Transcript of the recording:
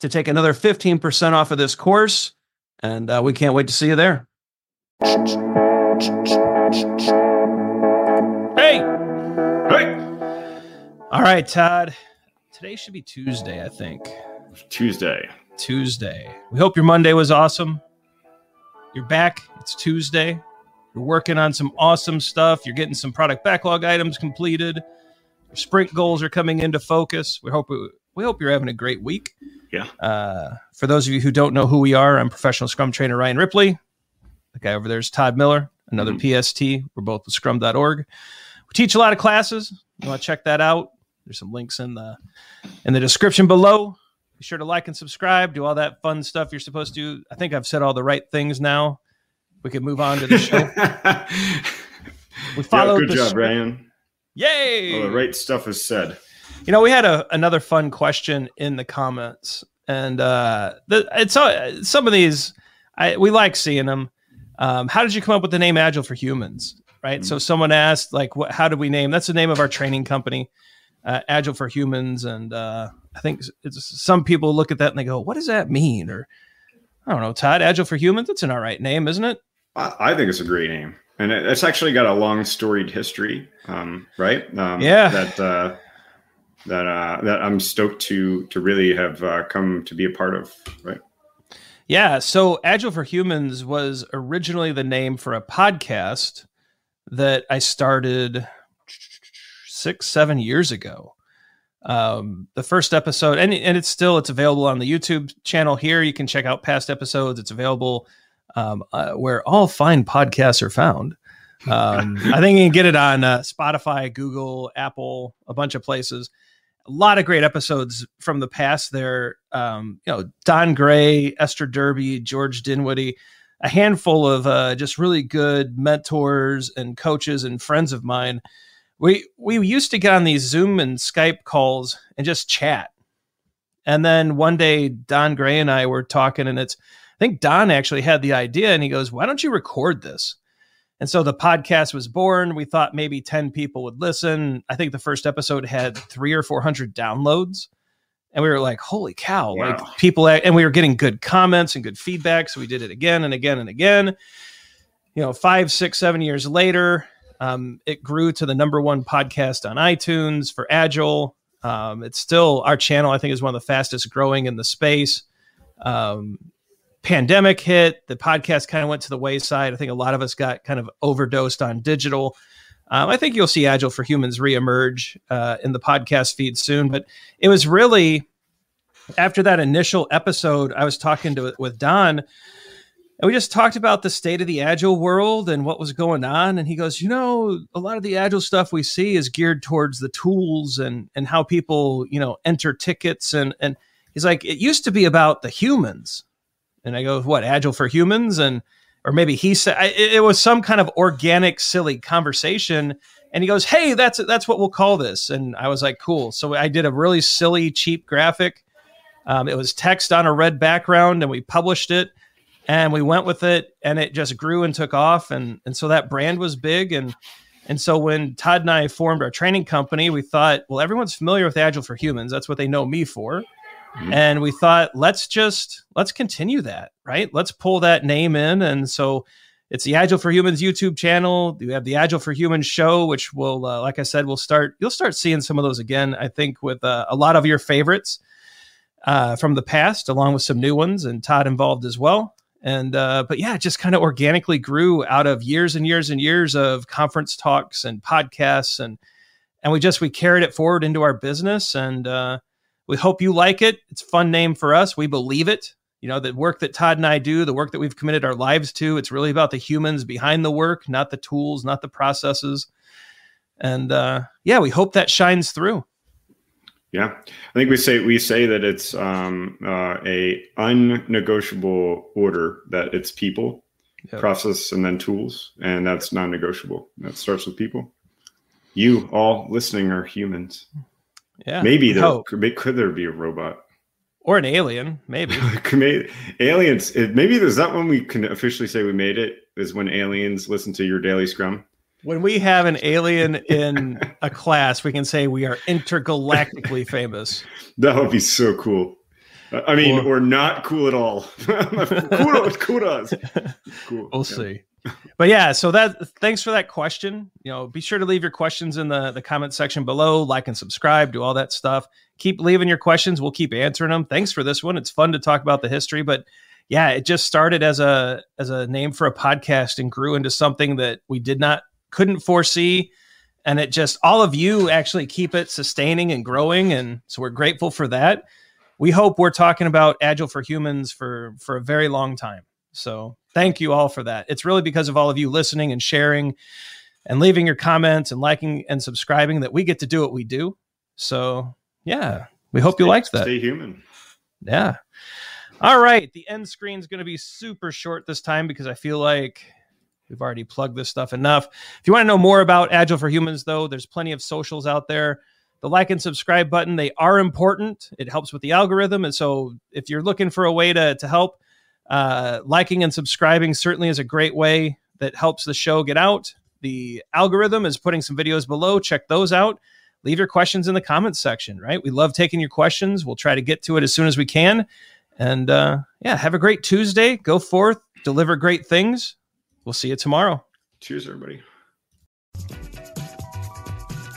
to take another 15% off of this course. And uh, we can't wait to see you there. Hey! Hey! All right, Todd. Today should be Tuesday, I think. Tuesday. Tuesday. We hope your Monday was awesome. You're back. It's Tuesday. You're working on some awesome stuff. You're getting some product backlog items completed. Your sprint goals are coming into focus. We hope we hope you're having a great week. Yeah. Uh, for those of you who don't know who we are, I'm professional Scrum trainer Ryan Ripley. The guy over there is Todd Miller, another mm-hmm. PST. We're both with Scrum.org. We teach a lot of classes. You want to check that out? There's some links in the in the description below. Be sure to like and subscribe. Do all that fun stuff you're supposed to. I think I've said all the right things now. We can move on to the show. we followed. Yeah, good job, script. Ryan. Yay! All the right stuff is said. You know, we had a, another fun question in the comments, and uh, the, it's uh, some of these I, we like seeing them. Um, how did you come up with the name Agile for Humans? Right. Mm-hmm. So someone asked, like, what, how did we name? That's the name of our training company, uh, Agile for Humans, and uh, I think some people look at that and they go, "What does that mean?" Or I don't know, Todd. Agile for Humans. That's an all right name, isn't it? I think it's a great name, and it's actually got a long storied history, um, right? Um, yeah. That uh, that uh, that I'm stoked to to really have uh, come to be a part of. Right. Yeah. So Agile for Humans was originally the name for a podcast that I started six seven years ago. Um, the first episode, and and it's still it's available on the YouTube channel here. You can check out past episodes. It's available um, uh, where all fine podcasts are found. Um, I think you can get it on uh, Spotify, Google, Apple, a bunch of places a lot of great episodes from the past there. Um, you know, Don Gray, Esther Derby, George Dinwiddie, a handful of uh, just really good mentors and coaches and friends of mine. We we used to get on these Zoom and Skype calls and just chat. And then one day, Don Gray and I were talking, and it's I think Don actually had the idea, and he goes, "Why don't you record this?" And so the podcast was born. We thought maybe 10 people would listen. I think the first episode had three or 400 downloads. And we were like, holy cow, wow. like people, and we were getting good comments and good feedback. So we did it again and again and again. You know, five, six, seven years later, um, it grew to the number one podcast on iTunes for Agile. Um, it's still our channel, I think, is one of the fastest growing in the space. Um, pandemic hit, the podcast kind of went to the wayside. I think a lot of us got kind of overdosed on digital. Um, I think you'll see Agile for Humans reemerge uh, in the podcast feed soon. But it was really after that initial episode, I was talking to with Don, and we just talked about the state of the Agile world and what was going on. And he goes, you know, a lot of the Agile stuff we see is geared towards the tools and and how people, you know, enter tickets and and he's like, it used to be about the humans and I go, what, Agile for Humans? And, or maybe he said, it, it was some kind of organic, silly conversation. And he goes, hey, that's, that's what we'll call this. And I was like, cool. So I did a really silly, cheap graphic. Um, it was text on a red background and we published it. and we went with it and it just grew and took off and and so that brand was big and and so when Todd and I formed our training company, we thought, well, everyone's familiar with Agile for Humans. That's what they know me for. Mm-hmm. And we thought, let's just let's continue that, right? Let's pull that name in. And so it's the Agile for Humans YouTube channel. We have the Agile for Humans show, which will, uh, like I said, we'll start. You'll start seeing some of those again. I think with uh, a lot of your favorites uh, from the past, along with some new ones, and Todd involved as well and uh, but yeah, it just kind of organically grew out of years and years and years of conference talks and podcasts, and and we just we carried it forward into our business, and uh, we hope you like it. It's a fun name for us. We believe it. You know, the work that Todd and I do, the work that we've committed our lives to, it's really about the humans behind the work, not the tools, not the processes. And uh, yeah, we hope that shines through. Yeah, I think we say we say that it's um, uh, a unnegotiable order that it's people, yep. process, and then tools, and that's non-negotiable. That starts with people. You all listening are humans. Yeah, maybe there could, could there be a robot or an alien? Maybe aliens. Eh, maybe is that when we can officially say we made it? Is when aliens listen to your daily scrum when we have an alien in a class, we can say we are intergalactically famous. That would be so cool. I mean, or, or not cool at all. kudos, kudos. Cool. We'll yeah. see. But yeah, so that thanks for that question. You know, be sure to leave your questions in the the comment section below. Like and subscribe, do all that stuff. Keep leaving your questions. We'll keep answering them. Thanks for this one. It's fun to talk about the history, but yeah, it just started as a as a name for a podcast and grew into something that we did not couldn't foresee. And it just, all of you actually keep it sustaining and growing. And so we're grateful for that. We hope we're talking about Agile for Humans for, for a very long time. So thank you all for that. It's really because of all of you listening and sharing and leaving your comments and liking and subscribing that we get to do what we do. So yeah, we hope stay, you liked that. Stay human. Yeah. All right. The end screen is going to be super short this time because I feel like We've already plugged this stuff enough. If you want to know more about Agile for Humans, though, there's plenty of socials out there. The like and subscribe button, they are important. It helps with the algorithm. And so if you're looking for a way to, to help, uh, liking and subscribing certainly is a great way that helps the show get out. The algorithm is putting some videos below. Check those out. Leave your questions in the comments section, right? We love taking your questions. We'll try to get to it as soon as we can. And uh, yeah, have a great Tuesday. Go forth, deliver great things. We'll see you tomorrow. Cheers, everybody.